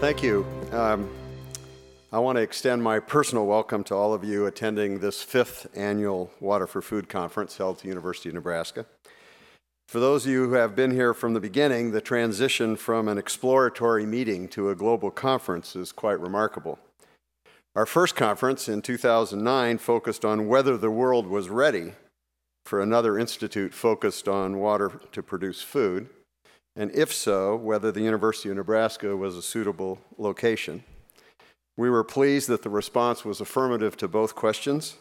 Thank you. Um, I want to extend my personal welcome to all of you attending this fifth annual Water for Food conference held at the University of Nebraska. For those of you who have been here from the beginning, the transition from an exploratory meeting to a global conference is quite remarkable. Our first conference in 2009 focused on whether the world was ready for another institute focused on water to produce food, and if so, whether the University of Nebraska was a suitable location. We were pleased that the response was affirmative to both questions.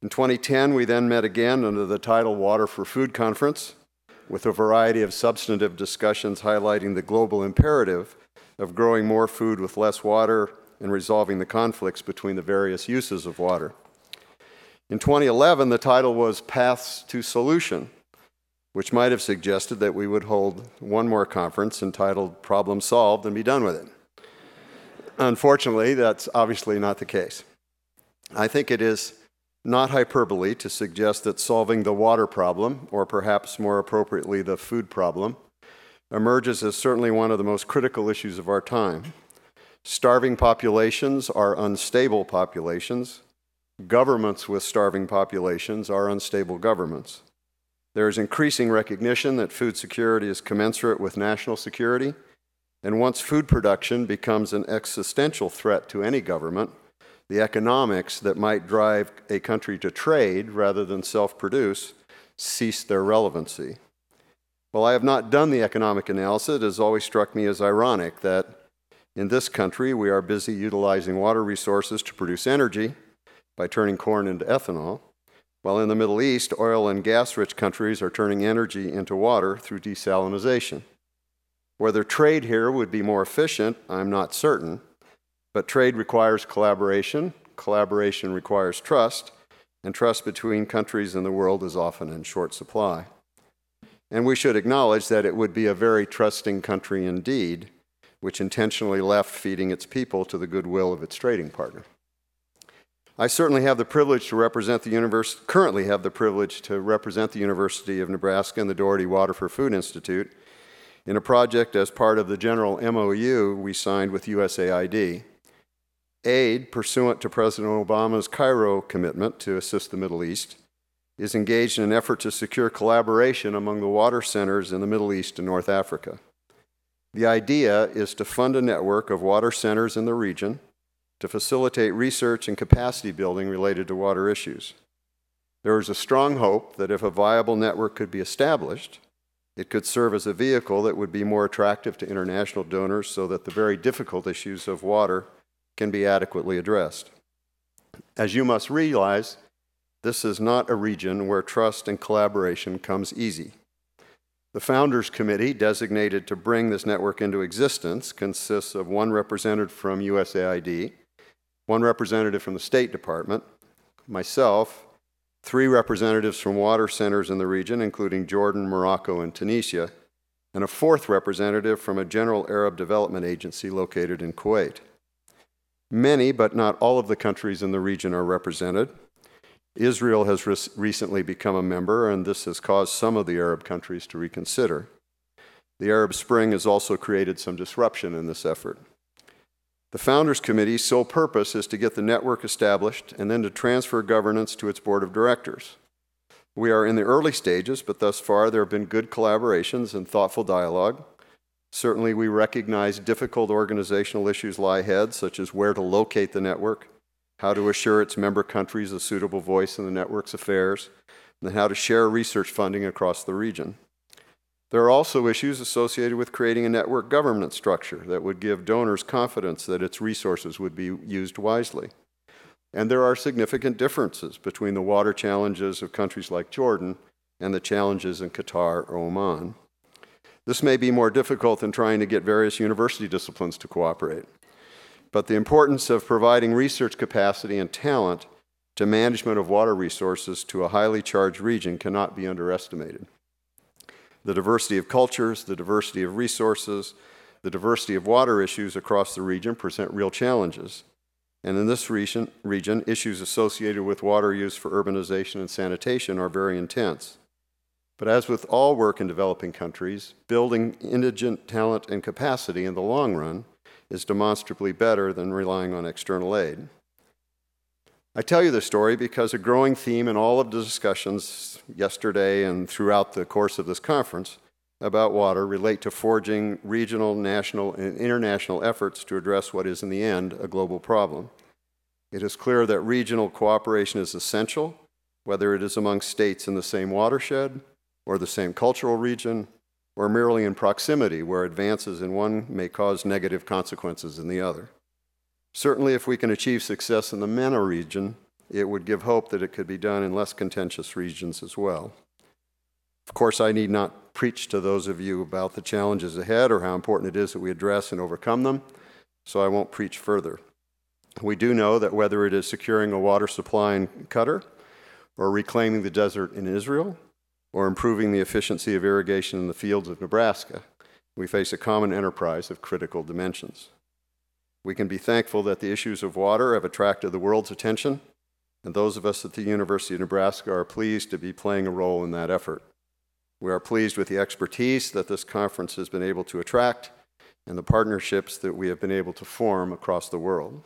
In 2010, we then met again under the title Water for Food Conference with a variety of substantive discussions highlighting the global imperative of growing more food with less water and resolving the conflicts between the various uses of water. In 2011, the title was Paths to Solution, which might have suggested that we would hold one more conference entitled Problem Solved and be done with it. Unfortunately, that's obviously not the case. I think it is not hyperbole to suggest that solving the water problem, or perhaps more appropriately, the food problem, emerges as certainly one of the most critical issues of our time. Starving populations are unstable populations. Governments with starving populations are unstable governments. There is increasing recognition that food security is commensurate with national security, and once food production becomes an existential threat to any government, the economics that might drive a country to trade rather than self produce cease their relevancy. While I have not done the economic analysis, it has always struck me as ironic that in this country we are busy utilizing water resources to produce energy by turning corn into ethanol, while in the Middle East, oil and gas rich countries are turning energy into water through desalination. Whether trade here would be more efficient, I'm not certain, but trade requires collaboration, collaboration requires trust, and trust between countries in the world is often in short supply. And we should acknowledge that it would be a very trusting country indeed, which intentionally left feeding its people to the goodwill of its trading partner. I certainly have the privilege to represent the university, currently have the privilege to represent the University of Nebraska and the Daugherty Water for Food Institute in a project as part of the general MOU we signed with USAID aid pursuant to President Obama's Cairo commitment to assist the Middle East is engaged in an effort to secure collaboration among the water centers in the Middle East and North Africa. The idea is to fund a network of water centers in the region to facilitate research and capacity building related to water issues. There is a strong hope that if a viable network could be established, it could serve as a vehicle that would be more attractive to international donors so that the very difficult issues of water can be adequately addressed. As you must realize, this is not a region where trust and collaboration comes easy. The Founders Committee, designated to bring this network into existence, consists of one representative from USAID, one representative from the State Department, myself, three representatives from water centers in the region, including Jordan, Morocco, and Tunisia, and a fourth representative from a general Arab development agency located in Kuwait. Many, but not all of the countries in the region are represented. Israel has re- recently become a member, and this has caused some of the Arab countries to reconsider. The Arab Spring has also created some disruption in this effort. The Founders Committee's sole purpose is to get the network established and then to transfer governance to its board of directors. We are in the early stages, but thus far there have been good collaborations and thoughtful dialogue. Certainly, we recognize difficult organizational issues lie ahead, such as where to locate the network, how to assure its member countries a suitable voice in the network's affairs, and how to share research funding across the region. There are also issues associated with creating a network governance structure that would give donors confidence that its resources would be used wisely. And there are significant differences between the water challenges of countries like Jordan and the challenges in Qatar or Oman. This may be more difficult than trying to get various university disciplines to cooperate. But the importance of providing research capacity and talent to management of water resources to a highly charged region cannot be underestimated. The diversity of cultures, the diversity of resources, the diversity of water issues across the region present real challenges. And in this region, region, issues associated with water use for urbanization and sanitation are very intense. But as with all work in developing countries, building indigent talent and capacity in the long run is demonstrably better than relying on external aid. I tell you this story because a growing theme in all of the discussions yesterday and throughout the course of this conference about water relate to forging regional, national, and international efforts to address what is, in the end, a global problem. It is clear that regional cooperation is essential, whether it is among states in the same watershed, or the same cultural region, or merely in proximity, where advances in one may cause negative consequences in the other. Certainly, if we can achieve success in the MENA region, it would give hope that it could be done in less contentious regions as well. Of course, I need not preach to those of you about the challenges ahead or how important it is that we address and overcome them, so I won't preach further. We do know that whether it is securing a water supply in Qatar, or reclaiming the desert in Israel, or improving the efficiency of irrigation in the fields of Nebraska, we face a common enterprise of critical dimensions. We can be thankful that the issues of water have attracted the world's attention, and those of us at the University of Nebraska are pleased to be playing a role in that effort. We are pleased with the expertise that this conference has been able to attract and the partnerships that we have been able to form across the world.